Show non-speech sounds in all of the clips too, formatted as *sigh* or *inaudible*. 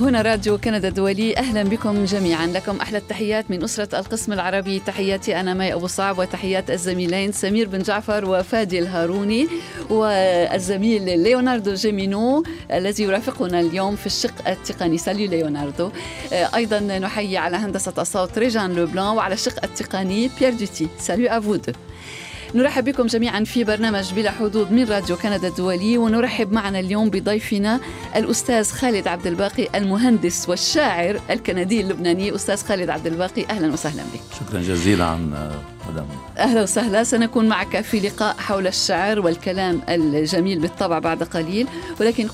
هنا راديو كندا الدولي أهلا بكم جميعا. لكم أحلى التحيات من أسرة القسم العربي. تحياتي أنا مي أبو صعب وتحيات الزميلين سمير بن جعفر وفادي الهاروني والزميل ليوناردو جيمينو الذي يرافقنا اليوم في الشق التقني. salut ليوناردو. أيضا نحيي على هندسة الصوت ريجان لوبلان وعلى الشق التقني بيير دوتي. salut à vous deux نرحب بكم جميعا في برنامج بلا حدود من راديو كندا الدولي ونرحب معنا اليوم بضيفنا الأستاذ خالد عبد الباقي المهندس والشاعر الكندي اللبناني. أستاذ خالد عبد الباقي أهلا وسهلا بك. شكرا جزيلا عن مدام أهلا وسهلا سنكون معك في لقاء حول الشعر والكلام الجميل بالطبع بعد قليل ولكن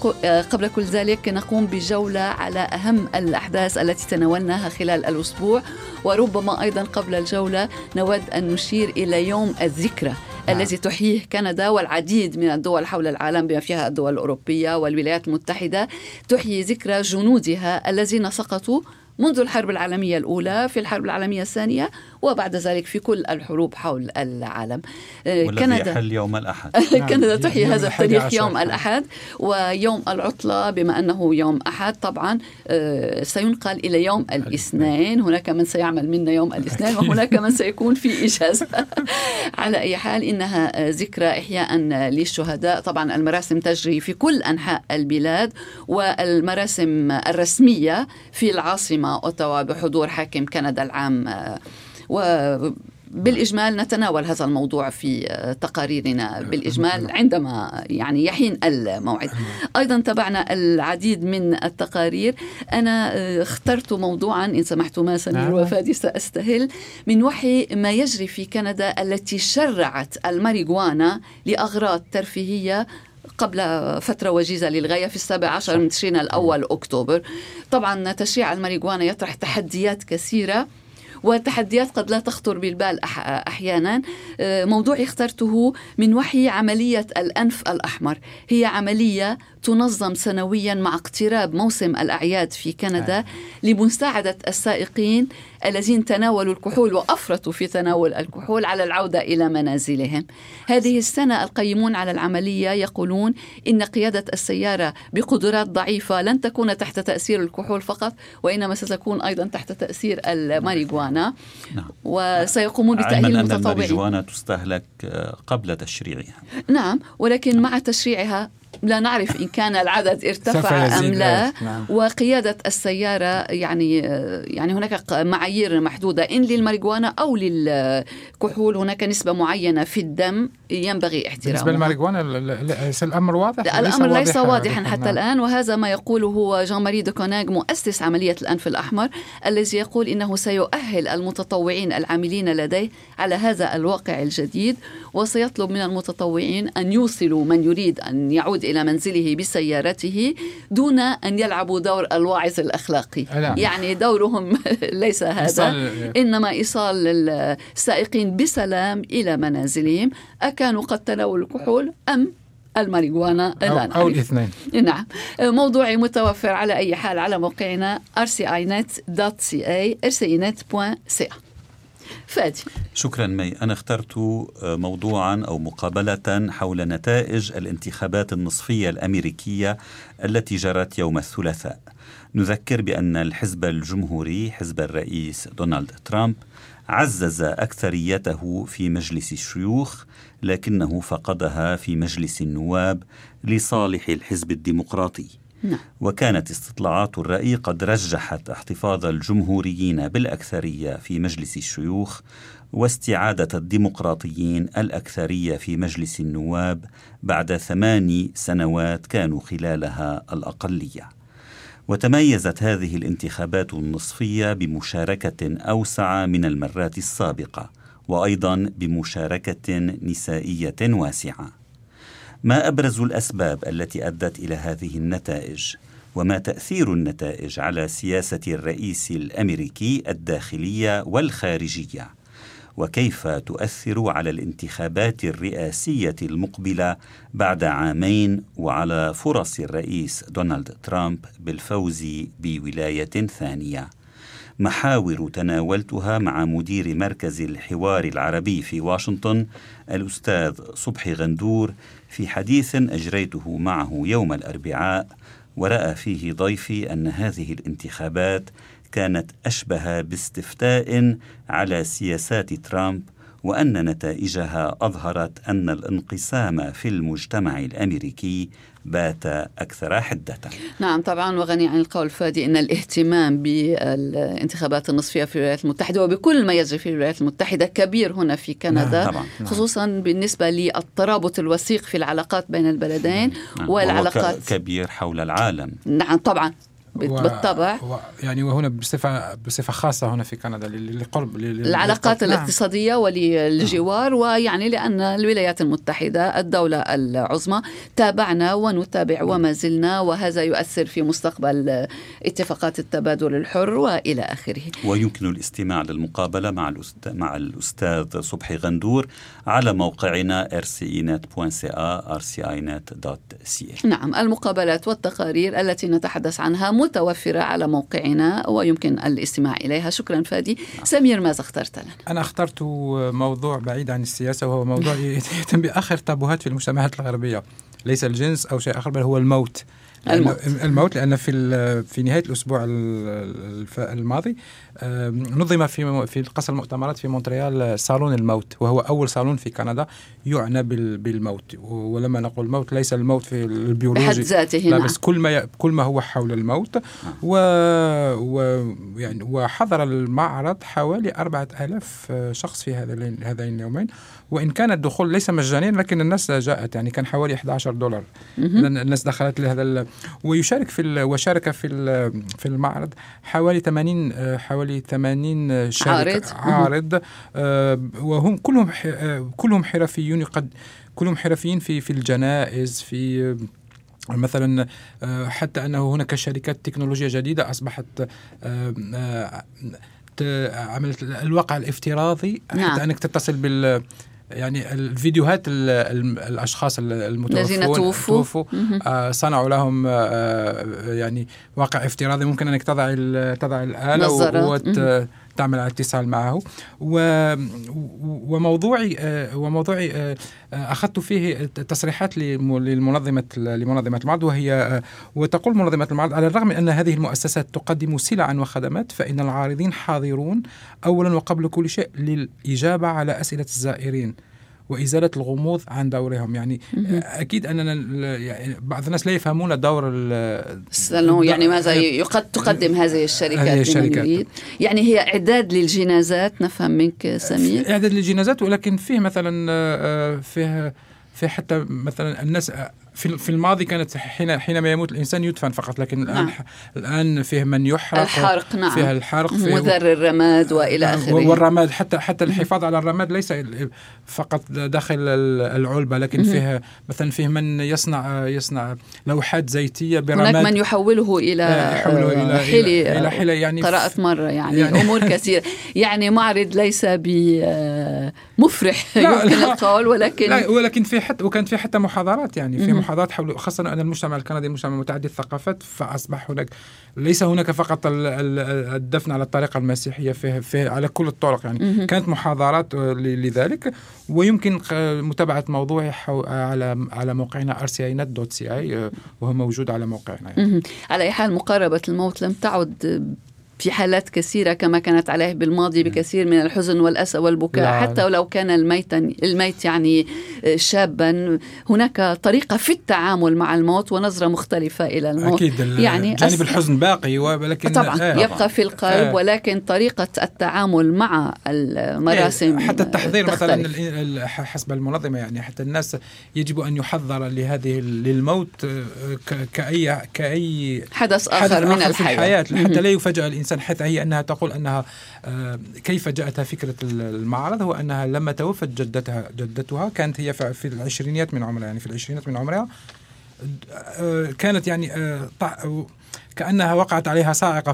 قبل كل ذلك نقوم بجولة على أهم الأحداث التي تناولناها خلال الأسبوع وربما أيضا قبل الجولة نود أن نشير إلى يوم الذكرى نعم. الذي تحييه كندا والعديد من الدول حول العالم بما فيها الدول الأوروبية والولايات المتحدة تحيي ذكرى جنودها الذين سقطوا منذ الحرب العالمية الأولى في الحرب العالمية الثانية وبعد ذلك في كل الحروب حول العالم. آه، كندا. يحل يوم الأحد. *laughs* كندا نعم، تحيي هذا التاريخ يوم الأحد ويوم العطلة بما أنه يوم أحد طبعا آه، سينقل إلى يوم الإثنين. هناك من سيعمل منا يوم الاثنين *laughs* وهناك من سيكون في إجازة. *laughs* على أي حال إنها ذكرى إحياء للشهداء. طبعا المراسم تجري في كل أنحاء البلاد والمراسم الرسمية في العاصمة أوتاوا بحضور حاكم كندا العام آه، و بالإجمال نتناول هذا الموضوع في تقاريرنا بالإجمال عندما يعني يحين الموعد. أيضا تبعنا العديد من التقارير. أنا اخترت موضوعا إن سمحت ما سمير نعم. وفادي سأستهل من وحي ما يجري في كندا التي شرعت الماريجوانا لأغراض ترفيهية قبل فترة وجيزة للغاية في السابع عشر من تشرين الأول أكتوبر. طبعا تشريع الماريجوانا يطرح تحديات كثيرة والتحديات قد لا تخطر بالبال أحيانا. آه، موضوع اخترته من وحي عملية الأنف الأحمر. هي عملية تنظم سنويا مع اقتراب موسم الأعياد في كندا لمساعدة السائقين الذين تناولوا الكحول وافرطوا في تناول الكحول على العودة إلى منازلهم. هذه السنة القيمون على العملية يقولون إن قيادة السيارة بقدرات ضعيفة لن تكون تحت تأثير الكحول فقط وإنما ستكون أيضا تحت تأثير الماريجوانا نعم. وسيقومون بتأهيل المتطوعين. الماريجوانا تستهلك قبل تشريعها. نعم ولكن مع تشريعها لا نعرف إن كان العدد ارتفع أم لا. نعم. وقيادة السيارة يعني يعني هناك معايير محدودة إن للماريجوانا أو للكحول هناك نسبة معينة في الدم ينبغي احترامها. بالنسبة للماريجوانا ليس الأمر واضح لا الأمر ليس واضحا حتى نعم. الآن. وهذا ما يقوله هو جان ماري دوكوناغ مؤسس عملية الأنف الأحمر الذي يقول إنه سيؤهل المتطوعين العاملين لديه على هذا الواقع الجديد وسيطلب من المتطوعين أن يوصلوا من يريد أن يعود إلى منزله بسيارته دون أن يلعبوا دور الواعظ الأخلاقي. ألا. يعني دورهم *laughs* ليس هذا. إنما إيصال السائقين بسلام إلى منازلهم. أكانوا قد تناولوا الكحول أم الماريجوانا لا نعرف. أو الاثنين. نعم. موضوعي متوفر على أي حال على موقعنا rcinet.ca rcinet.ca فادي. شكرا مي. أنا اخترت آه، موضوعا أو مقابلة حول نتائج الانتخابات النصفية الأمريكية التي جرت يوم الثلاثاء. نذكر بأن الحزب الجمهوري حزب الرئيس دونالد ترامب عزز أكثريته في مجلس الشيوخ لكنه فقدها في مجلس النواب لصالح الحزب الديمقراطي. نعم. وكانت استطلاعات الرأي قد رجحت احتفاظ الجمهوريين بالأكثرية في مجلس الشيوخ واستعادة الديمقراطيين الأكثرية في مجلس النواب بعد ثماني سنوات كانوا خلالها الأقلية. وتميزت هذه الانتخابات النصفية بمشاركة أوسع من المرات السابقة، وأيضا بمشاركة نسائية واسعة. ما أبرز الأسباب التي أدت إلى هذه النتائج وما تأثير النتائج على سياسة الرئيس الأمريكي الداخلية والخارجية وكيف تؤثر على الانتخابات الرئاسية المقبلة بعد عامين وعلى فرص الرئيس دونالد ترامب بالفوز بولاية ثانية؟ محاور تناولتها مع مدير مركز الحوار العربي في واشنطن الأستاذ صبحي غندور في حديث أجريته معه يوم الأربعاء ورأى فيه ضيفي أن هذه الانتخابات كانت أشبه باستفتاء على سياسات ترامب وأن نتائجها أظهرت أن الانقسام في المجتمع الأمريكي بات أكثر حدة نعم طبعا وغني عن القول فادي أن الاهتمام بالانتخابات النصفية في الولايات المتحدة وبكل ما يجري في الولايات المتحدة كبير هنا في كندا نعم طبعا. نعم. خصوصا بالنسبة للترابط الوثيق في العلاقات بين البلدين نعم. والعلاقات كبير حول العالم نعم طبعا بالطبع و يعني وهنا بصفه بصفة خاصة هنا في كندا لقرب العلاقات نعم. الاقتصادية وللجوار نعم. ويعني لأن الولايات المتحدة الدولة العظمى تابعنا ونتابع نعم. وما زلنا وهذا يؤثر في مستقبل اتفاقات التبادل الحر وإلى آخره. ويمكن الاستماع للمقابلة مع الاستاذ مع الأستاذ صبحي غندور على موقعنا rcinet.ca rcinet.ca. نعم المقابلات والتقارير التي نتحدث عنها متوفرة على موقعنا ويمكن الاستماع إليها. شكرا فادي. سمير ماذا اخترت لنا؟ أنا اخترت موضوع بعيد عن السياسة وهو موضوع *laughs* يهتم بآخر تابوهات في المجتمعات الغربية. ليس الجنس أو شيء آخر بل هو الموت. الموت. الموت لأن في في نهاية الأسبوع الماضي نظم في في قصر المؤتمرات في مونتريال صالون الموت وهو أول صالون في كندا يعنى بالموت. ولما نقول الموت ليس الموت في البيولوجي بحد ذاته لا بس كل ما كل ما هو حول الموت. و, و يعني وحضر المعرض حوالي 4000 شخص في هذين هذين اليومين. وإن كان الدخول ليس مجانيا لكن الناس جاءت يعني كان حوالي 11 دولار. الناس دخلت لهذا ويشارك في وشارك في في المعرض حوالي 80 حوالي 80 شركة. عارض, عارض آه، وهم كلهم آه، كلهم حرفيون قد كلهم حرفيين في في الجنائز في مثلا آه، حتى أنه هناك شركات تكنولوجيا جديدة أصبحت عملت الواقع الافتراضي نعم. حتى أنك تتصل بال يعني الفيديوهات الأشخاص المتوفون الذين توفوا, توفوا. آه صنعوا لهم آه يعني واقع افتراضي ممكن أنك تضع تضع الآلة وت تعمل على اتصال معه. وموضوعي آه، وموضوعي آه، آه، أخذت فيه تصريحات لمنظمة لمنظمة المعرض وهي وتقول منظمة المعرض على الرغم من أن هذه المؤسسات تقدم سلعا وخدمات فإن العارضين حاضرون اولا وقبل كل شيء للإجابة على أسئلة الزائرين. وإزالة الغموض عن دورهم. يعني أكيد أننا يعني بعض الناس لا يفهمون دور الصالون يعني ماذا يقد تقدم هذه الشركات هذه الشركات. يعني هي إعداد للجنازات نفهم منك سمير. إعداد للجنازات ولكن فيه مثلا آه، فيه في حتى مثلا الناس في في الماضي كانت حين حينما يموت الإنسان يدفن فقط لكن الآن نعم. الآن فيه من يحرق الحرق نعم فيها الحرق فيه مذر الرماد وإلى نعم. آخره والرماد حتى حتى الحفاظ على الرماد ليس فقط داخل العلبة لكن فيه مثلا فيه من يصنع يصنع لوحات زيتية برماد هناك من يحوله إلى يحوله إلى حلي إلى حلي يعني قرات مرة يعني, يعني أمور كثيرة يعني معرض ليس بمفرح يمكن القول ولكن لا ولكن في حتى وكانت في حتى محاضرات يعني في محاضرات حول خاصة أن المجتمع الكندي مجتمع متعدد الثقافات فأصبح هناك ليس هناك فقط الدفن على الطريقة المسيحية في, في على كل الطرق يعني كانت محاضرات لذلك ويمكن متابعة موضوعي على على موقعنا rcinet.ci وهو موجود على موقعنا يعني. على أي حال مقاربة الموت لم تعد في حالات كثيرة كما كانت عليه بالماضي بكثير من الحزن والأسى والبكاء. لا. حتى ولو كان الميت الميت يعني شابا هناك طريقة في التعامل مع الموت ونظرة مختلفة إلى الموت. أكيد يعني جانب أس... الحزن باقي ولكن طبعا آه. يبقى في القلب آه. ولكن طريقة التعامل مع المراسم حتى التحضير تختلف. مثلا حسب المنظمة يعني حتى الناس يجب أن يحضر لهذه للموت كأي كأي حدث آخر, حدث من آخر في الحياة. حتى لا يفاجأ الإنسان حتى هي أنها تقول أنها آه، كيف جاءتها فكرة المعرض؟ هو أنها لما توفت جدتها جدتها كانت هي في العشرينيات من عمرها يعني في العشرينيات من عمرها كانت يعني آه، كأنها وقعت عليها صاعقه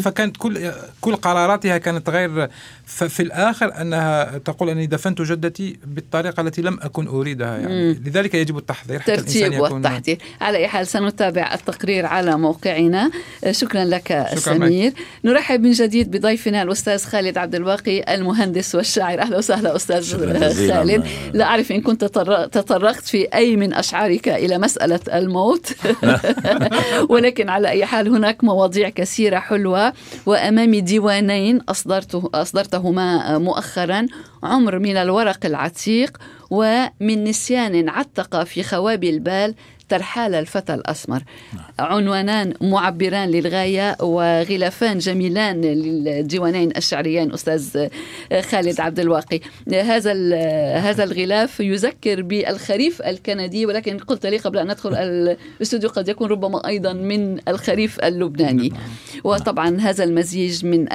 فكانت كل كل قراراتها كانت غير ففي الآخر أنها تقول أني دفنت جدتي بالطريقة التي لم أكن أريدها يعني. لذلك يجب التحضير حتى الترتيب والتحضير على أي حال سنتابع التقرير على موقعنا. شكرا لك شكرا سمير. لك. نرحب من جديد بضيفنا الأستاذ خالد عبد الباقي المهندس والشاعر. أهلا وسهلا أستاذ خالد. لا أعرف إن كنت تطرقت في أي من أشعارك إلى مسألة الموت. *laughs* ولكن على أي حال هناك مواضيع كثيرة حلوة. وأمامي ديوانين أصدرته أصدرتهما مؤخرا. عمر من الورق العتيق. ومن نسيان عتق في خوابي البال ترحال الفتى الأسمر نعم. عنوانان معبران للغاية وغلافان جميلان للديوانين الشعريين أستاذ خالد عبد الواقي هذا هذا الغلاف يذكر بالخريف الكندي ولكن قلت لي قبل أن ندخل الأستوديو قد يكون ربما أيضا من الخريف اللبناني نعم. وطبعا هذا المزيج من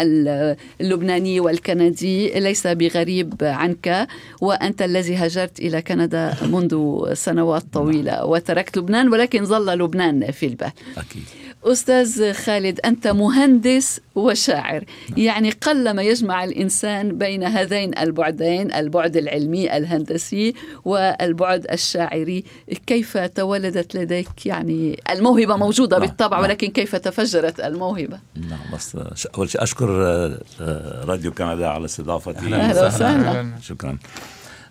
اللبناني والكندي ليس بغريب عنك وأنت الذي هاجرت إلى كندا منذ سنوات طويلة وتركت لبنان ولكن ظل لبنان في البال. أكيد. أستاذ خالد أنت مهندس وشاعر. نعم. يعني قلما يجمع الإنسان بين هذين البعدين البعد العلمي الهندسي والبعد الشاعري. كيف تولدت لديك؟ يعني الموهبة موجودة نعم. بالطبع نعم. ولكن كيف تفجرت الموهبة؟ نعم بس أول شيء أشكر آه، آه، راديو كندا على استضافتي. أهلا وسهلا. شكرا.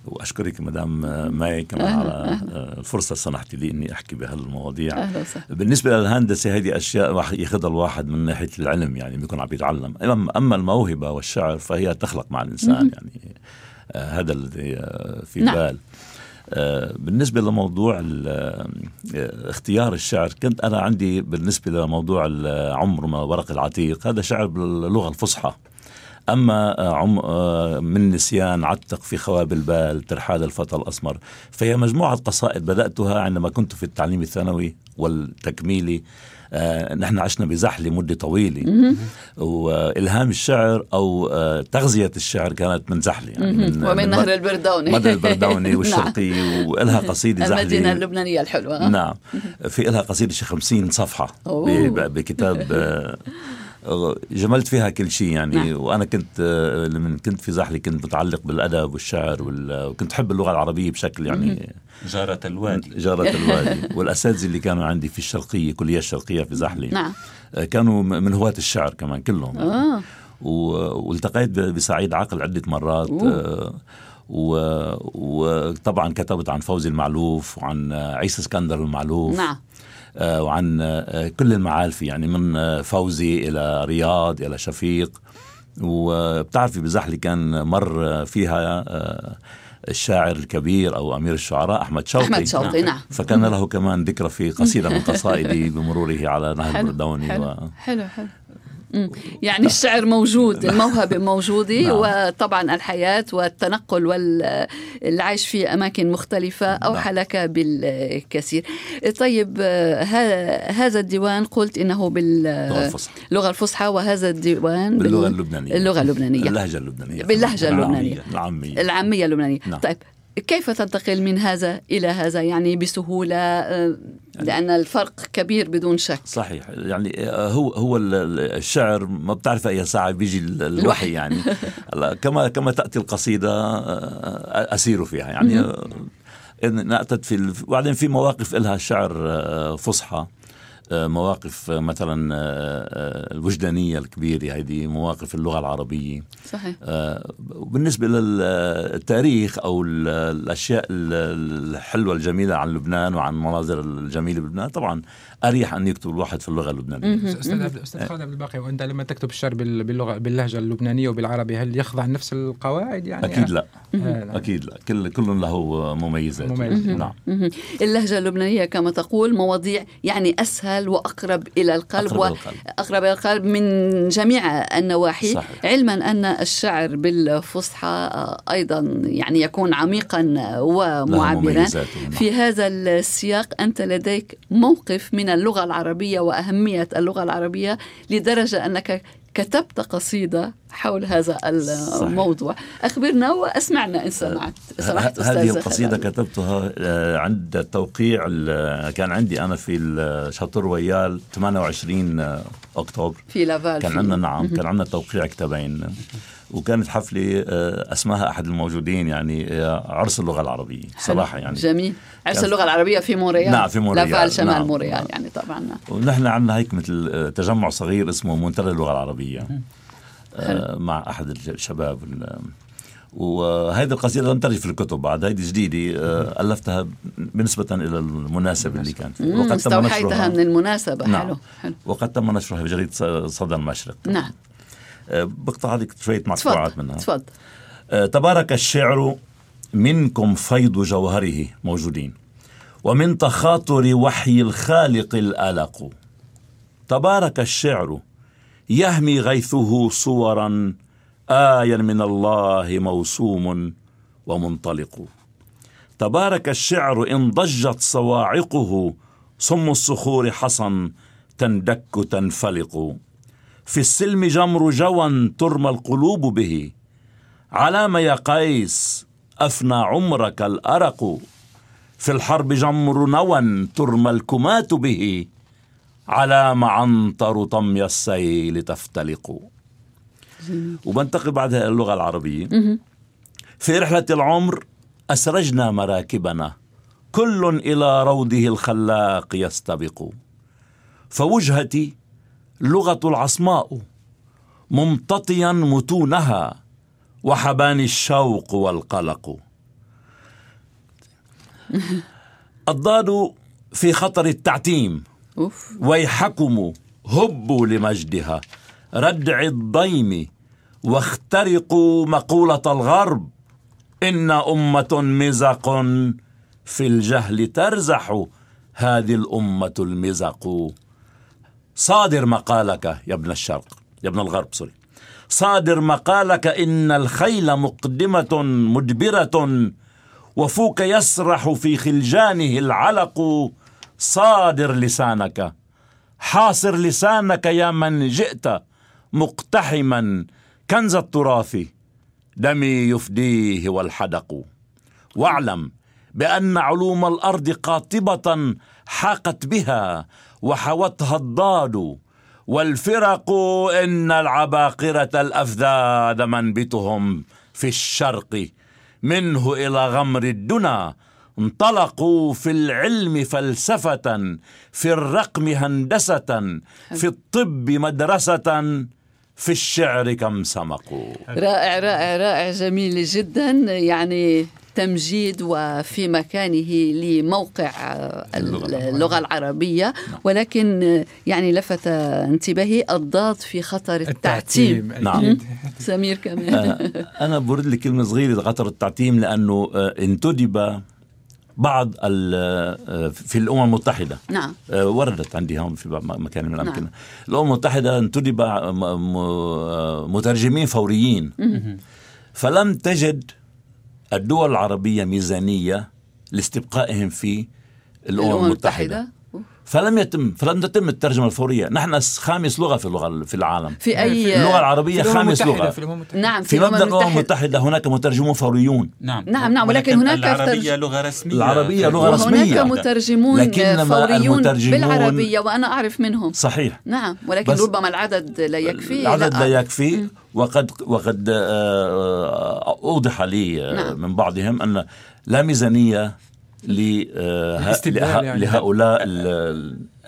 وأشكرك مدام ماي كمان على الفرصه سمحت لي إني أحكي بهالمواضيع. أهلا بالنسبة للهندسة هذه أشياء راح ياخذها الواحد من ناحية العلم يعني بيكون عم يتعلم. اما الموهبة والشعر فهي تخلق مع الإنسان يعني آه، هذا الذي آه، في نعم. بال. آه، بالنسبة لموضوع اختيار الشعر كنت أنا عندي بالنسبة لموضوع عمر ورق العتيق هذا شعر باللغة الفصحى. أما آه، عم آه، من نسيان عتق في خواب البال ترحال الفتى الأسمر. فهي مجموعة قصائد بدأتها عندما كنت في التعليم الثانوي والتكميلي. آه نحن عشنا بزح لمدة طويلة. وإلهام الشعر أو آه تغذية الشعر كانت من زحلة يعني من ومن من نهر البردوني. نهر البردوني *laughs* نعم. والشرقي وإلها قصيدة زحلة المدينة اللبنانية الحلوة. نعم. في إلها قصيدة شي 50 صفحة بكتاب آه *laughs* جملت فيها كل شيء يعني نعم. وأنا كنت لما كنت في زحلي كنت متعلق بالأدب والشعر وكنت أحب اللغة العربية بشكل يعني جارة الوادي جارة *laughs* الوادي والأساتذة اللي كانوا عندي في الشرقية كلية الشرقية في زحلي نعم. كانوا من هواة الشعر كمان كلهم آه. والتقيت بسعيد عقل عدة مرات أوه. وطبعا كتبت عن فوزي المعلوف وعن عيسى اسكندر المعلوف نعم آه، وعن آه، كل المعالفي يعني من آه، فوزي إلى رياض إلى شفيق. وبتعرفي بزحلي كان مر فيها الشاعر الكبير أو أمير الشعراء أحمد شوقي. أحمد شوقي نعم. فكان له كمان ذكرى في قصيدة من قصائدي *laughs* بمروره على نهر البردوني حلو, و... حلو حلو. يعني الشعر موجود الموهبة موجودة نعم. وطبعا الحياة والتنقل والعيش في أماكن مختلفة أوحى نعم. لك بالكثير. طيب هذا الديوان قلت إنه باللغة الفصحى. وهذا الديوان باللغة اللبنانية. اللغة اللبنانية. اللهجة اللبنانية. باللهجة اللبنانية. العامية. العامية اللبنانية. نعم. طيب كيف تنتقل من هذا إلى هذا؟ يعني بسهولة آه، لأن الفرق كبير بدون شك. صحيح. يعني آه، هو هو الشعر ما بتعرف أي ساعة بيجي الوحي. يعني. *laughs* كما كما تأتي القصيدة آه، أسير فيها يعني. نأتت في وبعدين في مواقف لها الشعر فصحى. مواقف آه، مثلا آه، الوجدانية الكبيرة هذه مواقف اللغة العربية. صحيح. بالنسبة للتاريخ أو الأشياء الحلوة الجميلة عن لبنان وعن المناظر الجميلة بلبنان طبعا أريح أن يكتب الواحد في اللغة اللبنانية. أستاذ أستاذ خالد عبد الباقي وأنت لما تكتب الشعر باللغة باللهجة اللبنانية وبالعربي هل يخضع نفس القواعد يعني؟ أكيد لا. آه نعم. أكيد لا. كل كل له مميزات. مميز. نعم. اللهجة اللبنانية كما تقول مواضيع يعني أسهل وأقرب إلى القلب أقرب, القلب. أقرب إلى القلب من جميع النواحي. صحيح. علما أن الشعر بالفصحى أيضا يعني يكون عميقا ومعبرا. في هذا السياق أنت لديك موقف من اللغة العربية وأهمية اللغة العربية لدرجة أنك كتبت قصيدة حول هذا الموضوع. صحيح. أخبرنا وأسمعنا إن سمعت. سمحت هذه القصيدة كتبتها آه، عند توقيع كان عندي أنا في شاطر ويال 28 أكتوبر. في لافال كان عندنا نعم كان عندنا توقيع كتابين. وكانت حفلة آه، أسماها أحد الموجودين يعني آه، عرس اللغة العربية صراحة يعني. جميل. عرس اللغة العربية في مونريال؟ نعم في مونريال. لافال شمال نعم. مونريال يعني طبعا. نعم. ونحن عندنا هيك مثل آه، تجمع صغير اسمه منتدى اللغة العربية مع أحد الشباب. وهذه القصيدة لم ترد في الكتب بعد. هذه جديدة ألفتها بالنسبة إلى المناسبة اللي كان فيها وقد تم نشرها. من المناسبة. نعم. حلو. حلو. وقد تم نشرها في جريدة صدى المشرق. نعم. بقطع عليك شوية مقطوعات منها. تفضل. آه، تبارك الشعر منكم فيض جوهره موجودين ومن تخاطر وحي الخالق الألق. تبارك الشعر يهمي غيثه صورا آيا من الله موسوم ومنطلق. تبارك الشعر إن ضجت صواعقه صم الصخور حصن تندك تنفلق. في السلم جمر جوى ترمى القلوب به. علام يا قيس أفنى عمرك الأرق. في الحرب جمر نوى ترمى الكمات به. علام عنتر طمي السيل تفتلق. وبنتقل بعدها اللغة العربية. في رحلة العمر أسرجنا مراكبنا. كل إلى روضه الخلاق يستبق. فوجهتي لغة العصماء ممتطيا متونها وحبان الشوق والقلق. *laughs* الضاد في خطر التعتيم. ويحكم هبوا لمجدها. ردع الضيم واخترقوا مقولة الغرب. إن أمة مزق في الجهل ترزح. هذه الأمة المزق. صادر مقالك يا ابن الشرق يا ابن الغرب سوري. صادر مقالك إن الخيل مقدمة مدبرة وفوك يسرح في خلجانه العلق. صادر لسانك حاصر لسانك يا من جئت مقتحما كنز التراث دمي يفديه والحدق. واعلم بأن علوم الأرض قاطبة حاقت بها وحوتها الضاد. والفرق إن العباقرة الأفذاذ منبتهم في الشرق. منه إلى غمر الدنا انطلقوا في العلم فلسفة في الرقم هندسة في الطب مدرسة في الشعر كم سمقوا. رائع رائع رائع جميل جدا. يعني تمجيد وفي مكانه لموقع اللغة العربية. نعم. ولكن يعني لفت انتباهي الضاد في خطر التعتيم, نعم. سمير كمان. آه، أنا برد لك كلمة صغيرة خطر التعتيم لأنه آه، انتدب بعض آه، في الأمم المتحدة. نعم. وردت عندي هون في مكان من الأماكن. نعم. الأمم المتحدة انتدب مترجمين فوريين. فلم تجد الدول العربية ميزانية لاستبقائهم في الأمم المتحدة. فلم يتم فلم تتم الترجمة الفورية. نحن خامس لغة في اللغة في العالم. في اي اللغة العربية خامس لغة. في نعم في, في مبدأ الامم المتحدة. هناك مترجمون فوريون. نعم. نعم نعم ولكن هناك العربية لغة رسمية. العربية لغة رسمية. هناك مترجمون فوريون بالعربية وأنا أعرف منهم. صحيح. نعم ولكن ربما العدد لا يكفي. العدد لا, لا يكفي. وقد وقد آه، آه، أوضح لي نعم. من بعضهم أن لا ميزانية آه، يعني لهؤلاء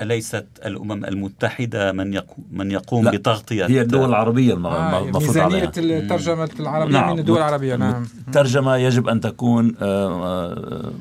أليست الأمم المتحدة من يقوم, من يقوم بتغطية هي الدول العربية المفروض آه ميزانية الترجمة العربية نعم من الدول العربية نعم الترجمة يجب أن تكون آه, آه،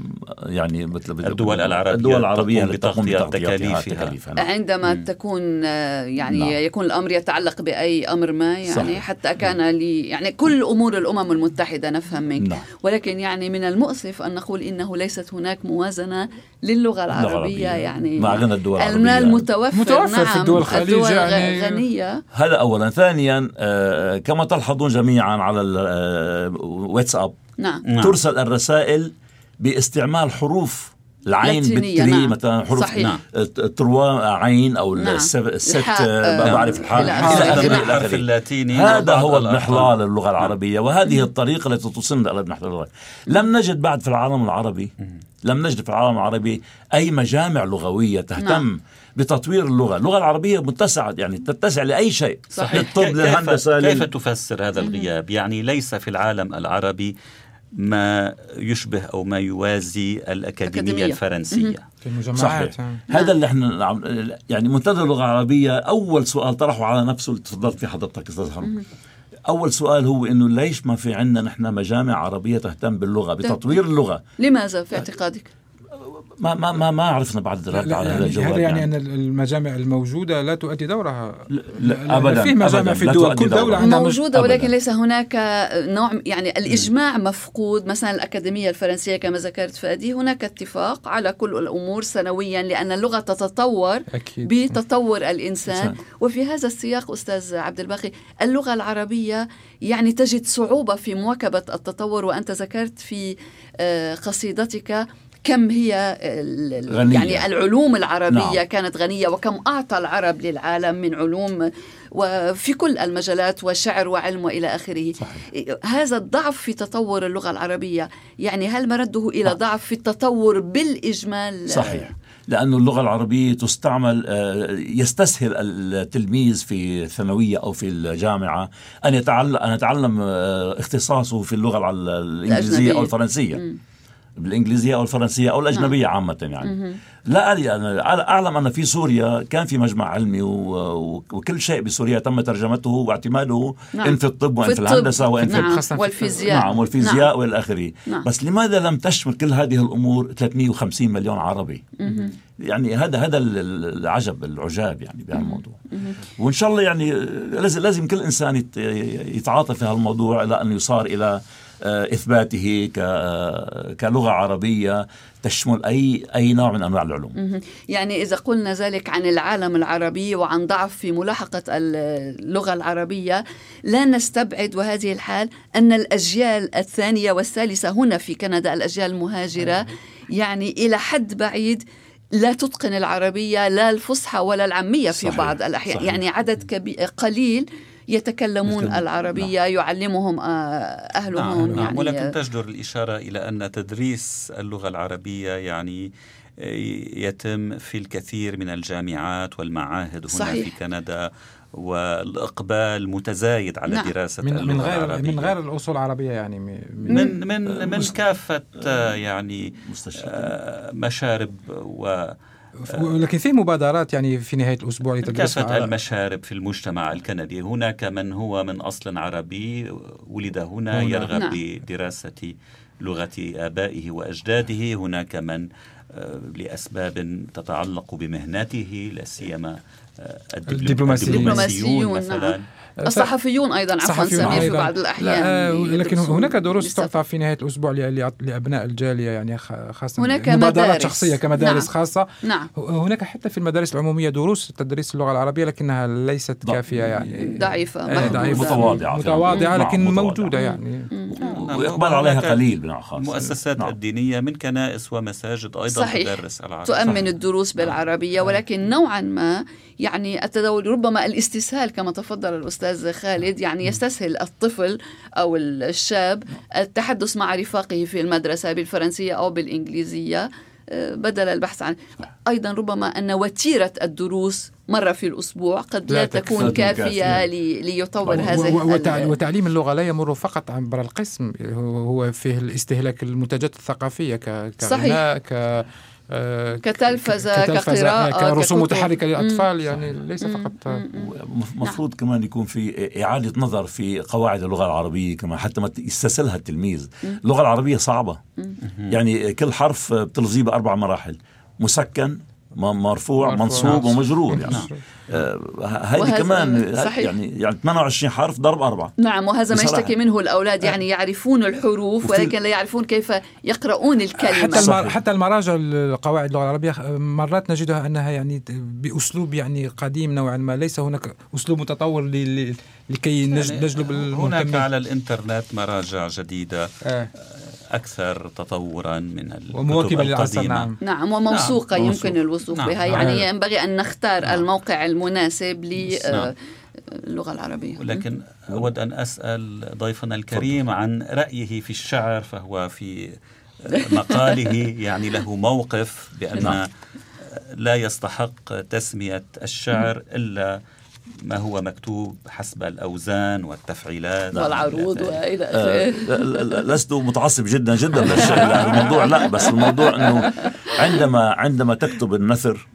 يعني مثل الدول العربية الدول العربية بتغطية تكاليفها, تكاليفها نعم. عندما مم. تكون آه، يعني نعم. يكون الأمر يتعلق بأي أمر ما يعني صحيح. حتى كان لي يعني كل أمور الأمم المتحدة نفهم منك نعم. ولكن يعني من المؤسف أن نقول إنه ليست هناك موازنة للغة العربية يعني مع الدول المال متوفر, متوفر نعم في الدول الخليج يعني. غنية. هذا أولا. ثانيا آه كما تلحظون جميعا على الواتساب آه، نعم. ترسل الرسائل باستعمال حروف العين بالتري نعم. مثلا حروف صحيح. نعم. تروا عين أو نعم. الست ما بعرف الحاء. إلى الحرف اللاتيني هذا هو اضمحلال اللغة العربية وهذه الطريقة التي توصلنا إلى اضمحلال لم نجد بعد في العالم العربي لم نجد في العالم العربي أي مجامع لغوية تهتم نعم. بتطوير اللغة. اللغة العربية متسعة يعني تتسع لأي شيء. صحيح. للطب للهندسة كيف لل... تفسر هذا الغياب؟ يعني ليس في العالم العربي ما يشبه أو ما يوازي الأكاديمية أكاديمية. الفرنسية. صحيح. هذا اللي إحنا يعني منتدى اللغة العربية أول سؤال طرحه على نفسه اللي تفضلت في حضرتك أستاذ أول سؤال هو إنه ليش ما في عندنا نحن مجامع عربية تهتم باللغة بتطوير اللغة؟ لماذا في اعتقادك؟ ما ما ما ما عرفنا بعد الرد على هذا الجواب هذا يعني, يعني. أن المجامع الموجودة لا تؤدي دورها؟ لا, لا ابدا في مجامع أبداً في الدول كل دولة عندها موجودة ولكن ليس هناك نوع يعني الإجماع مفقود. مثلا الأكاديمية الفرنسية كما ذكرت فادي هناك اتفاق على كل الأمور سنويا لأن اللغة تتطور أكيد. بتطور الإنسان. وفي هذا السياق أستاذ عبد الباقي اللغة العربية يعني تجد صعوبة في مواكبة التطور وأنت ذكرت في آه، قصيدتك كم هي غنية. يعني العلوم العربية نعم. كانت غنية وكم أعطى العرب للعالم من علوم وفي كل المجالات وشعر وعلم وإلى آخره صحيح. هذا الضعف في تطور اللغة العربية يعني هل مرده إلى نعم. ضعف في التطور بالإجمال صحيح لأن اللغة العربية تستعمل آه، يستسهل التلميذ في الثانوية أو في الجامعة أن يتعلم أن يتعلم آه، اختصاصه في اللغة الإنجليزية أو الفرنسية م. بالإنجليزية أو الفرنسية أو الأجنبية نعم. عامة يعني لا أدري أنا أعلم أن في سوريا كان في مجمع علمي وكل شيء بسوريا تم ترجمته واعتماده نعم. إن في الطب وإن في, في الهندسة وإن نعم. في والفيزياء نعم والفيزياء نعم. والى اخره نعم. بس لماذا لم تشمل كل هذه الأمور 350 مليون عربي يعني هذا هذا العجب العجاب يعني بهالموضوع وإن شاء الله يعني لازم لازم كل إنسان يتعاطى في هالموضوع إلى أن يصار إلى إثباته آه، كلغة عربية تشمل أي أي نوع من أنواع العلوم. يعني إذا قلنا ذلك عن العالم العربي وعن ضعف في ملاحقة اللغة العربية لا نستبعد وهذه الحال أن الأجيال الثانية والثالثة هنا في كندا الأجيال المهاجرة يعني إلى حد بعيد لا تتقن العربية لا الفصحى ولا العامية في صحيح. بعض الأحيان صحيح. يعني عدد كبير قليل يتكلمون يتكلم. العربية نعم. يعلمهم آه، أهلهم نعم. يعني ولكن تجدر الإشارة إلى أن تدريس اللغة العربية يعني آه، يتم في الكثير من الجامعات والمعاهد هنا صحيح. في كندا والإقبال متزايد على نعم. دراسة من اللغة من غير العربية. من غير الأصول العربية يعني من من من, من كافة آه، يعني مشارب و ولكن في مبادرات يعني في نهاية الأسبوع كافه المشارب في المجتمع الكندي هناك من هو من أصل عربي ولد هنا, هنا. يرغب نعم. بدراسة لغة آبائه وأجداده هناك من آه، لأسباب تتعلق بمهنته لا سيما آه، الدبلوماسيون مثلا نعم. الصحفيون أيضا عفوا سمير في بعض الأحيان. لا لكن هناك دروس تعطى في نهاية الأسبوع لأبناء الجالية يعني خاصة هناك مبادرات مدارس. شخصية كمدارس نعم. خاصة. نعم. هناك حتى في المدارس العمومية دروس تدريس اللغة العربية لكنها ليست كافية يعني. ضعيفة. إيه، ضعيفة. متواضعة متواضعة لكن. موجودة يعني. وإقبال عليها قليل بالأخص. المؤسسات نعم. الدينية من كنائس ومساجد أيضا صحيح. تدرس العربيه تؤمن صحيح. الدروس بالعربية ولكن نوعا ما يعني التداول ربما الاستسهال كما تفضل الأستاذ خالد يعني يستسهل الطفل أو الشاب التحدث مع رفاقه في المدرسة بالفرنسية أو بالإنجليزية. آه، بدل البحث عن أيضا ربما أن وتيرة الدروس مرة في الأسبوع قد لا, لا تكون كافية ليطور هذا وتعليم اللغة لا يمر فقط عبر القسم هو فيه الاستهلاك المنتجات الثقافية كغناء ك آه، كتلفزة, كقراءة كرسوم متحركة للأطفال يعني ليس فقط مفروض نعم. كمان يكون في إعادة نظر في قواعد اللغة العربية كمان حتى ما يستسهلها التلميذ. اللغة العربية صعبة. يعني كل حرف بتلفظيه بأربع مراحل. مسكن مرفوع, منصوب نعم. ومجرور يعني. آه هذه كمان صحيح. يعني يعني 28 حرف ضرب أربعة. نعم وهذا ما يشتكي منه الأولاد يعني آه. يعرفون الحروف ولكن لا يعرفون كيف يقرؤون الكلمة. حتى المر... حتى المراجع القواعد اللغة العربية مرات نجدها أنها يعني بأسلوب يعني قديم نوعا ما. ليس هناك أسلوب متطور ل... لكي يعني نجلب هناك على الإنترنت مراجع جديدة. آه. أكثر تطورا من ومواكبة للعصر نعم نعم وموثوقة نعم. يمكن الوثوق نعم. بها يعني نعم. ينبغي أن نختار نعم. الموقع المناسب للغة نعم. العربية ولكن أود أن أسأل ضيفنا الكريم عن رأيه في الشعر فهو في مقاله *laughs* يعني له موقف بأن نعم. لا يستحق تسمية الشعر إلا ما هو مكتوب حسب الأوزان والتفعيلات والعروض وإلى آخره. آه لست متعصب جدا جدا للشعر الموضوع لا بس الموضوع أنه عندما عندما تكتب النثر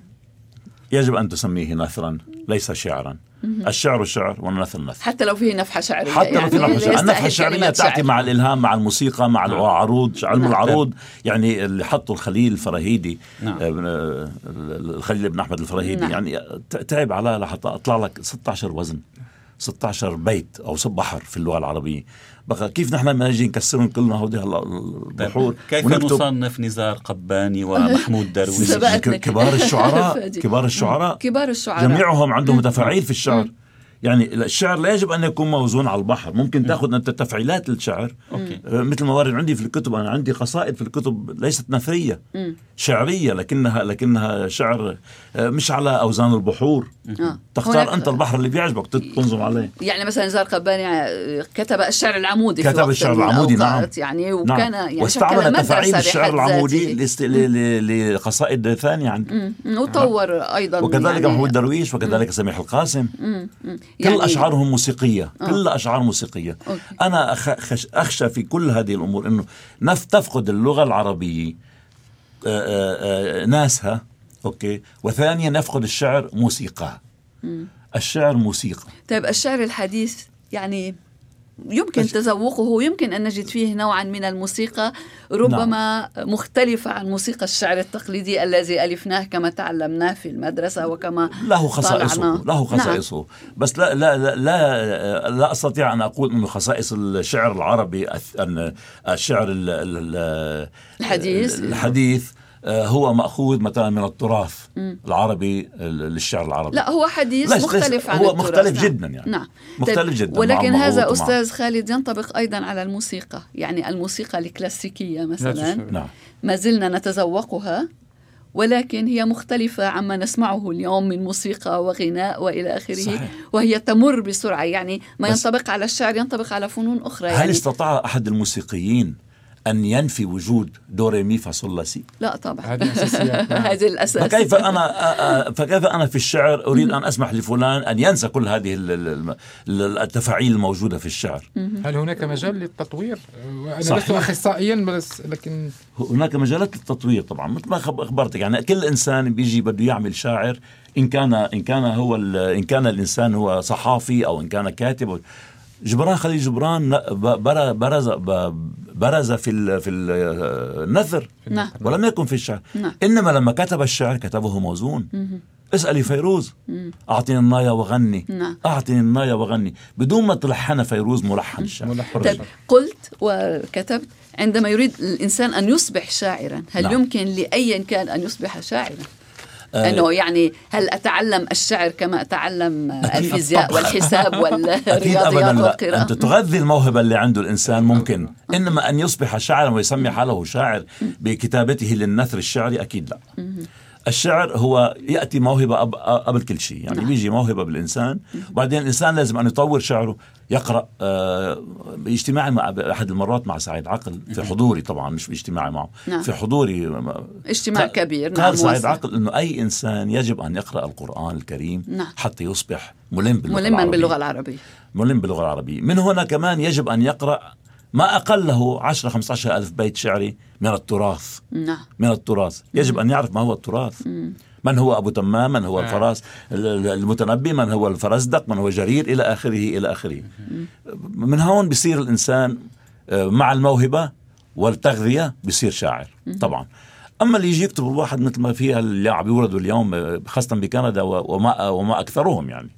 يجب أن تسميه نثرا. ليس شعرا الشعر شعر والنثر نثر حتى لو فيه نفحة شعرية حتى لو فيه نفحة شعرية النفحة الشعرية تأتي مع الإلهام مع الموسيقى مع نعم. العروض علم نعم. العروض يعني اللي حطوا الخليل الفراهيدي نعم. آه، آه، الخليل بن أحمد الفراهيدي نعم. يعني تعب على لحتى أطلع لك 16 وزن 16 بيت أو بحر في اللغة العربية. بقى كيف نحن بدنا نجي نكسرهم كلنا هودي هلا البحور كيف نصنف نزار قباني ومحمود درويش؟ كبار الشعراء *laughs* كبار الشعراء كبار الشعراء. جميعهم عندهم تفاعيل في الشعر. يعني الشعر لا يجب أن يكون موزون على البحر. ممكن تاخذ أنت تفعيلات الشعر okay. آه، مثل ما وارد عندي في الكتب أنا عندي قصائد في الكتب ليست نثرية شعرية لكنها لكنها شعر آه، مش على أوزان البحور. آه. تختار أنت البحر اللي بيعجبك تنظم عليه. يعني مثلا زار قباني آه، كتب الشعر العمودي كتب الشعر العمودي نعم. يعني وكان نعم. يعني واستعمل تفاعيل الشعر العمودي لقصائد ثانية عنده وطور أيضا وكذلك يعني. محمود درويش وكذلك سميح القاسم. يعني كل اشعارهم موسيقية. آه. كل أشعار موسيقية. أوكي. أنا أخشى في كل هذه الأمور إنه نف تفقد اللغة العربية آآ آآ ناسها أوكي؟ وثانيا نفقد الشعر موسيقى. الشعر موسيقى. طيب الشعر الحديث يعني يمكن تذوقه يمكن أن نجد فيه نوعا من الموسيقى ربما نعم. مختلفة عن موسيقى الشعر التقليدي الذي ألفناه كما تعلمناه في المدرسة وكما له خصائصه له خصائصه نعم. بس لا لا لا لا, لا أستطيع أن أقول أن خصائص الشعر العربي أن الشعر الحديث الحديث هو مأخوذ مثلا من التراث مم. العربي للشعر العربي لا هو حديث مختلف عن هو التراث مختلف نعم. جدا يعني نعم. مختلف طيب جدا ولكن هذا أستاذ خالد ينطبق أيضا على الموسيقى يعني الموسيقى الكلاسيكية مثلا نعم. ما زلنا نتذوقها ولكن هي مختلفة عما نسمعه اليوم من موسيقى وغناء وإلى آخره صحيح. وهي تمر بسرعة يعني ما ينطبق على الشعر ينطبق على فنون أخرى هل يعني استطاع أحد الموسيقيين أن ينفي وجود دوري مي فا صول لا سي لا طبعا *laughs* هذه الأساس. فكيف أنا فكيف أنا في الشعر أريد أن أسمح لفلان أن ينسى كل هذه التفاعيل الموجودة في الشعر؟ هل هناك مجال للتطوير؟ أنا لست أخصائيا بس لكن هناك مجالات للتطوير طبعا مثل ما أخبرتك. يعني كل إنسان بيجي بده يعمل شاعر إن كان إن كان هو إن كان الإنسان هو صحافي أو إن كان كاتب. جبران خليل جبران برز برز في في النثر نعم. ولم يكن في الشعر. نعم. إنما لما كتب الشعر كتبه موزون. اسألي فيروز. أعطني النايا وغني. نعم. أعطني النايا وغني. بدون ما تلحن فيروز ملحن الشعر. طيب قلت وكتبت عندما يريد الإنسان أن يصبح شاعرا هل نعم. يمكن لاي كان أن يصبح شاعرا؟ آه، إنه يعني هل أتعلم الشعر كما أتعلم الفيزياء والحساب *laughs* والرياضيات والقراءة؟ أنت تغذي الموهبة اللي عنده الإنسان ممكن. إنما أن يصبح شاعرا ويسمي حاله شاعر بكتابته للنثر الشعري أكيد لا. الشعر هو يأتي موهبة قبل كل شيء. يعني نعم. بيجي موهبة بالإنسان وبعدين الإنسان لازم أن يطور شعره. يقرأ آه باجتماعي مع أحد المرات مع سعيد عقل في حضوري طبعا مش باجتماعي معه نعم. في حضوري اجتماع كبير قال نعم سعيد عقل إنه أي إنسان يجب أن يقرأ القرآن الكريم نعم. حتى يصبح ملم باللغة ملما العربية. باللغة العربية ملم باللغة العربية من هنا كمان يجب أن يقرأ ما أقله 10 15 ألف بيت شعري من التراث نعم. من التراث يجب أن يعرف ما هو التراث من هو أبو تمام؟ من هو نعم. الفراس المتنبي؟ من هو الفرزدق من هو جرير؟ إلى آخره إلى آخره. من هون بصير الإنسان آه، مع الموهبة والتغذية بصير شاعر طبعا. أما اللي يجي يكتب الواحد مثل ما فيها اللي عم يوردوا اليوم آه، خاصة بكندا وما وما أكثرهم يعني.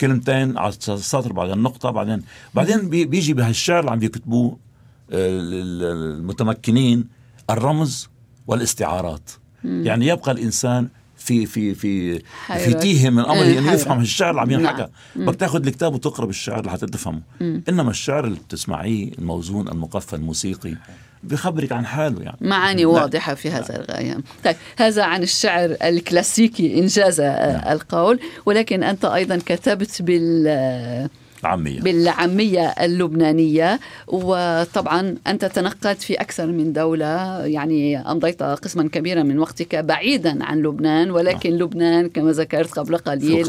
كلمتين على السطر بعدين نقطة بعدين بعدين بيجي بهالشعر اللي عم يكتبوه آه، المتمكنين الرمز والإستعارات. مم. يعني يبقى الإنسان في في في في تيه من امره انه يفهم الشعر اللي عم ينحكى. نعم. بدك تاخذ الكتاب وتقرأ بالشعر لحتى تفهمه. إنما الشعر اللي بتسمعيه الموزون المقفى الموسيقي بخبرك عن حاله يعني. معاني واضحة في هذا الغاية طيب هذا عن الشعر الكلاسيكي إنجاز نعم. القول. ولكن أنت أيضا كتبت بال عامية بالعامية اللبنانية وطبعا أنت تنقلت في أكثر من دولة يعني أمضيت قسما كبيرا من وقتك بعيدا عن لبنان ولكن آه. لبنان كما ذكرت قبل قليل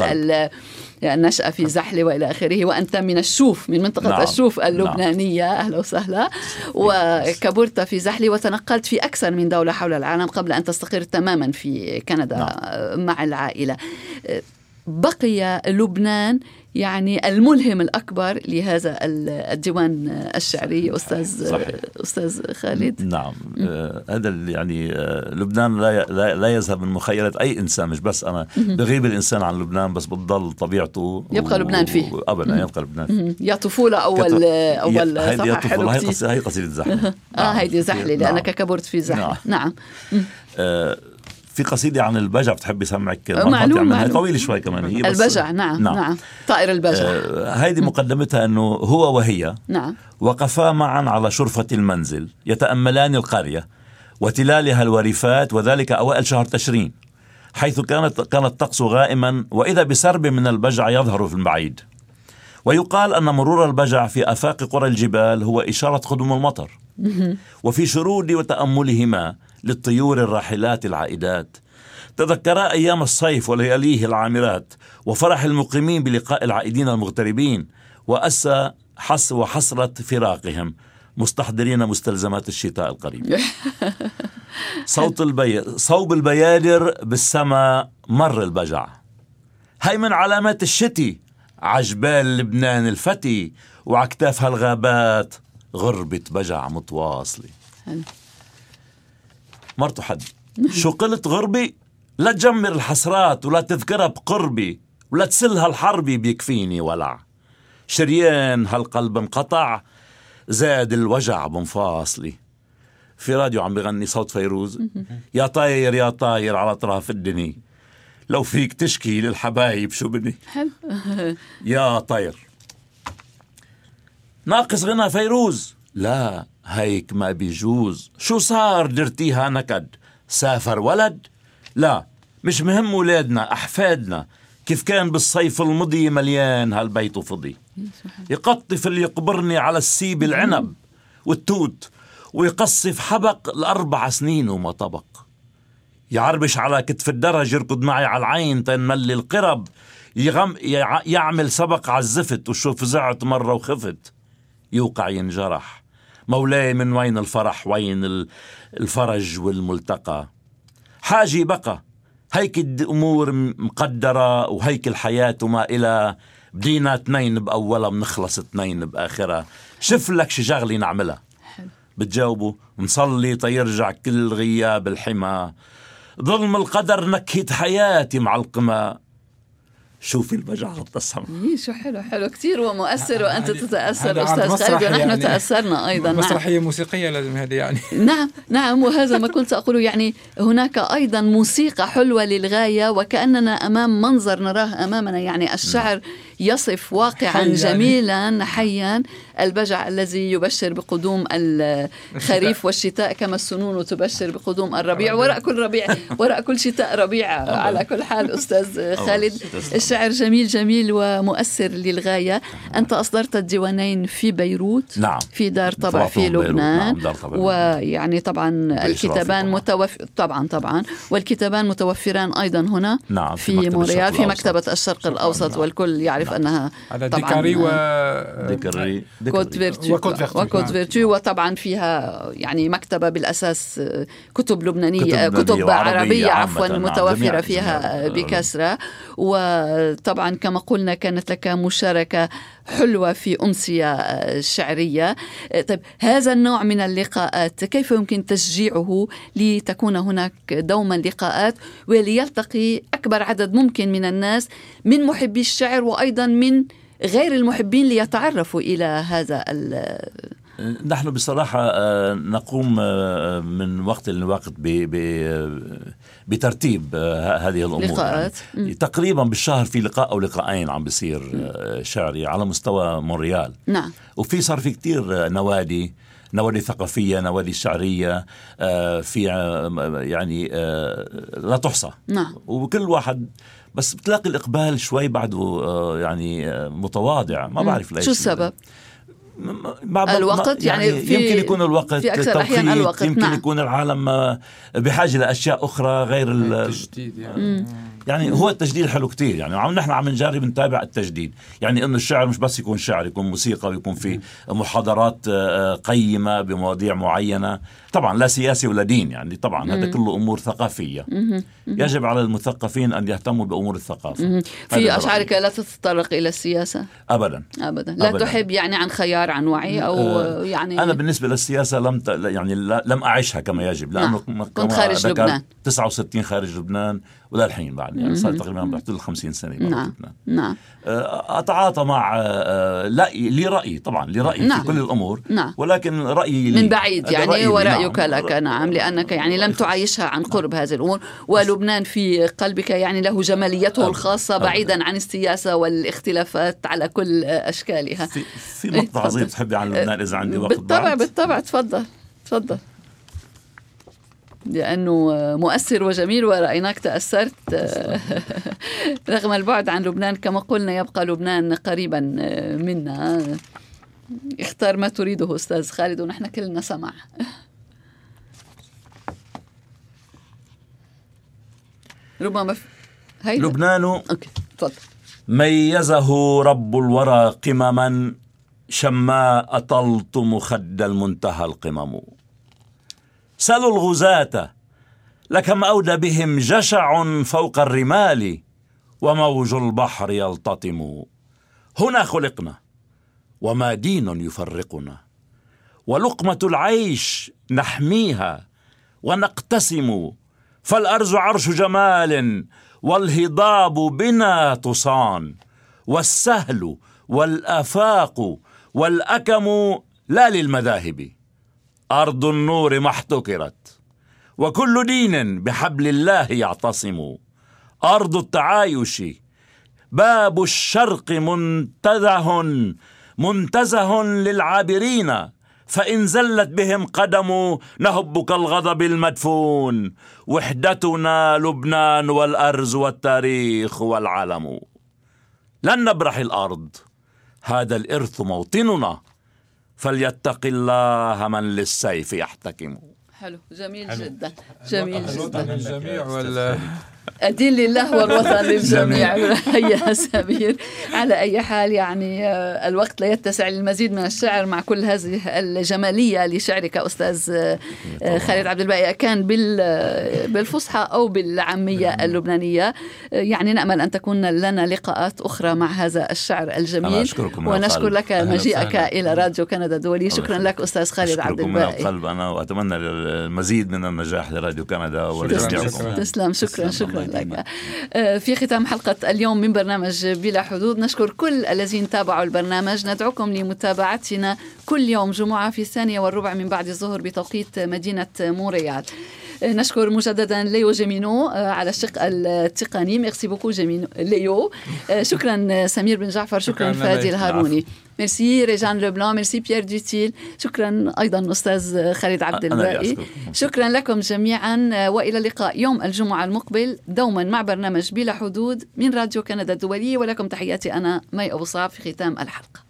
النشأة في زحلة وإلى آخره وأنت من الشوف من منطقة نعم. الشوف نعم. اللبنانية نعم. أهلا وسهلا وكبرت في زحلة وتنقلت في أكثر من دولة حول العالم قبل أن تستقر تماما في كندا نعم. مع العائلة بقي لبنان يعني الملهم الأكبر لهذا الديوان الشعري أستاذ صحيح. أستاذ خالد. نعم آه هذا يعني آه لبنان لا لا يذهب من مخيلة أي إنسان مش بس أنا. بغيب الإنسان عن لبنان بس بتضل طبيعته يبقى و... لبنان فيه. ابدا يبقى لبنان. فيه يا طفولة اول أول هيدي يا طفولة هي قصيده هي قصيدة زحله آه هيدي زحلة لأنك كبرت في زحلة. نعم, نعم. آه في قصيدة عن البجع بتحبي سمعك معلوم معلوم. طويلة شوي كمان هي بس البجع نعم نعم, نعم. طائر البجع. آه هيدي مقدمتها أنه هو وهي نعم. وقفا معا على شرفة المنزل يتأملان القرية وتلالها الوريفات وذلك أوائل شهر تشرين حيث كانت كان الطقس غائما وإذا بسرب من البجع يظهر في البعيد. ويقال أن مرور البجع في آفاق قرى الجبال هو إشارة قدم المطر. وفي شرود وتأملهما للطيور الراحلات العائدات. تذكرا أيام الصيف ولياليه العامرات وفرح المقيمين بلقاء العائدين المغتربين وأسى حس وحسرة فراقهم. مستحضرين مستلزمات الشتاء القريب. *laughs* صوت البي... صوب البيادر بالسماء مر البجع. هاي من علامات الشتي عجبال لبنان الفتي وعكتافها الغابات غربة بجع متواصلة. مرته حد. شو قلت غربي؟ لا تجمر الحسرات ولا تذكرها بقربي ولا تسلها الحربي بيكفيني ولع شريان هالقلب انقطع زاد الوجع بمفاصلي. في راديو عم بغني صوت فيروز. يا طاير يا طاير على أطراف الدنيا. لو فيك تشكي للحبايب شو بدي؟ يا طير ناقص غنى فيروز. لا. هيك ما بيجوز. شو صار درتيها نكد سافر ولد؟ لا مش مهم ولادنا أحفادنا. كيف كان بالصيف المضي مليان هالبيت وفضي. يقطف اللي يقبرني على السيب العنب والتوت ويقصف حبق الأربع سنين وما طبق. يعربش على كتف الدرج يركض معي على العين تنملي القرب. يغم يعمل سبق على الزفت وشوف زعت مرة وخفت. يوقع ينجرح. مولاي من وين الفرح وين الفرج والملتقى؟ حاجي بقى هيك الأمور مقدرة وهيك الحياة وما إلى. بدينا اثنين بأولها بنخلص اثنين بآخرها. شوف لك شي شغلة نعملها. بتجاوبوا. نصلي تيرجع كل غياب الحمى. ظلم القدر نكهة حياتي معلقمة شوفي البجع التصم إيه شو حلو حلو. كثير ومؤثر وأنت تتأثر. أستاذ خالد ونحن يعني. تأثرنا أيضا. نعم. مسرحية نعم. موسيقية لازم هذه يعني. *laughs* نعم نعم وهذا ما كنت أقوله. يعني هناك أيضا موسيقى حلوة للغاية وكأننا أمام منظر نراه أمامنا. يعني الشعر يصف واقعا جميلا حيا. البجع الذي يبشر بقدوم الخريف *laughs* والشتاء كما السنون تبشر بقدوم الربيع. وراء كل ربيع *laughs* وراء كل شتاء ربيع. على كل حال أستاذ *laughs* خالد الشعر جميل جميل ومؤثر للغاية. أنت أصدرت الديوانين في بيروت نعم. في دار طبع في لبنان. نعم ويعني طبعا الكتابان متوفر طبعا طبعا. والكتابان متوفران أيضا هنا نعم في, في مونريال في مكتبة الشرق الأوسط نعم. والكل يعرف نعم. أنها على ديكاري و ديكاري. كوت فيرتو وكوت فيرتو, وكوت فيرتو وطبعا فيها يعني مكتبة بالأساس كتب لبنانية كتب, كتب عربية عفوا نعم. متوفرة فيها بكثره وطبعا كما قلنا كانت لك مشاركة حلوة في امسيه شعرية. طيب هذا النوع من اللقاءات كيف يمكن تشجيعه لتكون هناك دوما لقاءات وليلتقي أكبر عدد ممكن من الناس من محبي الشعر وأيضا من غير المحبين ليتعرفوا إلى هذا نحن بصراحة آه، نقوم آه، من وقت لوقت بترتيب آه، هذه الأمور لقاءات. يعني تقريبا بالشهر في لقاء أو لقاءين عم بيصير شعري على مستوى مونريال. نعم. وفي صار في كتير نوادي نوادي ثقافية نوادي شعرية في يعني لا تحصى. نعم. وكل واحد بس بتلاقي الإقبال شوي بعده يعني متواضع. ما بعرف ليش شو السبب؟ الوقت يعني, يعني في يمكن يكون الوقت في أكثر الأحيان الوقت يمكن نعم. يكون العالم بحاجة لأشياء أخرى غير التجديد يعني. يعني هو التجديد حلو كتير يعني عم نحن عم نجرب نتابع التجديد. يعني إنه الشعر مش بس يكون شعر يكون موسيقى ويكون في محاضرات آه، قيمة بمواضيع معينة. طبعا لا سياسي ولا دين يعني طبعا هذا كله أمور ثقافية. يجب على المثقفين أن يهتموا بأمور الثقافة. في أشعارك لا تتطرق إلى السياسة؟ ابدا. ابدا. لا أبداً. تحب يعني عن خيار عن وعي أو آه يعني أنا بالنسبة للسياسة لم ت... يعني لم أعيشها كما يجب. لأنه نعم. كنت خارج لبنان. 69 خارج لبنان وللحين بعد. يعني. صار تقريبا بحدود 50 سنة نعم نعم. آه، أتعاطى مع آه، لا لي راي طبعا لي راي نعم. في كل الأمور نعم. ولكن رأيي لي من بعيد يعني ورأيك نعم. لك نعم لأنك يعني لم تعيشها عن قرب هذه الأمور ولبنان في قلبك يعني له جماليته الخاصة بعيدا عن السياسة والاختلافات على كل أشكالها. في, في نقطه عظيمه *laughs* تحبي عن لبنان إذا عندي وقت بالطبع بعد. بالطبع تفضل تفضل. لأنه مؤثر وجميل ورأيناك تأثرت *laughs* رغم البعد عن لبنان كما قلنا يبقى لبنان قريبا منا اختار ما تريده أستاذ خالد ونحن كلنا سمع ربما في... هيدا. لبنان أوكي. تفضل ميزه رب الورى قمما شماء طلط مخد المنتهى القمم سلوا الغزاة لكم أودى بهم جشع فوق الرمال وموج البحر يلتطم. هنا خلقنا وما دين يفرقنا. ولقمة العيش نحميها ونقتسم. فالأرز عرش جمال والهضاب بنا تصان. والسهل والآفاق والأكم لا للمذاهب. أرض النور ما احتكرت وكل دين بحبل الله يعتصم. أرض التعايش باب الشرق منتزه منتزه للعابرين. فإن زلت بهم قدم نهب كالغضب المدفون. وحدتنا لبنان والأرز والتاريخ والعلم. لن نبرح الأرض هذا الإرث موطننا. فليتق الله من للسيف يحتكم. حلو. جميل حلو. جدا. جميل جدا. الجميع ولا الدين لله والوطن *laughs* للجميع. هيا *laughs* سمير. على أي حال يعني آه، الوقت لا يتسع للمزيد من الشعر مع كل هذه الجمالية لشعرك أستاذ آه، خالد عبد الباقي. كان بالفصحى أو بالعامية اللبنانية. آه، يعني نأمل أن تكون لنا لقاءات أخرى مع هذا الشعر الجميل. ونشكر لك مجيئك إلى راديو كندا الدولي شكرا لك أستاذ خالد عبد الباقي. من القلب أنا وأتمنى المزيد من النجاح لراديو كندا ولجميعكم. تسلم. شكرا. شكرا. لك آه، في ختام حلقة اليوم من برنامج بلا حدود نشكر كل الذين تابعوا البرنامج. ندعوكم لمتابعتنا كل يوم جمعة في الثانية والربع من بعد الظهر بتوقيت مدينة مونريال نشكر مجددا ليو جيمينو آه، على الشق التقني. merci beaucoup جيمينو ليو. شكرا سمير بن جعفر. شكرا, شكرا فادي الهاروني. ميرسي ريجان لوبلان ميرسي بيير دوتيل. شكرا أيضا أستاذ خالد عبد الباقي. شكرا لكم جميعا وإلى اللقاء يوم الجمعة المقبل دوما مع برنامج بلا حدود من راديو كندا الدولي. ولكم تحياتي أنا مي أبو صعب في ختام الحلقة.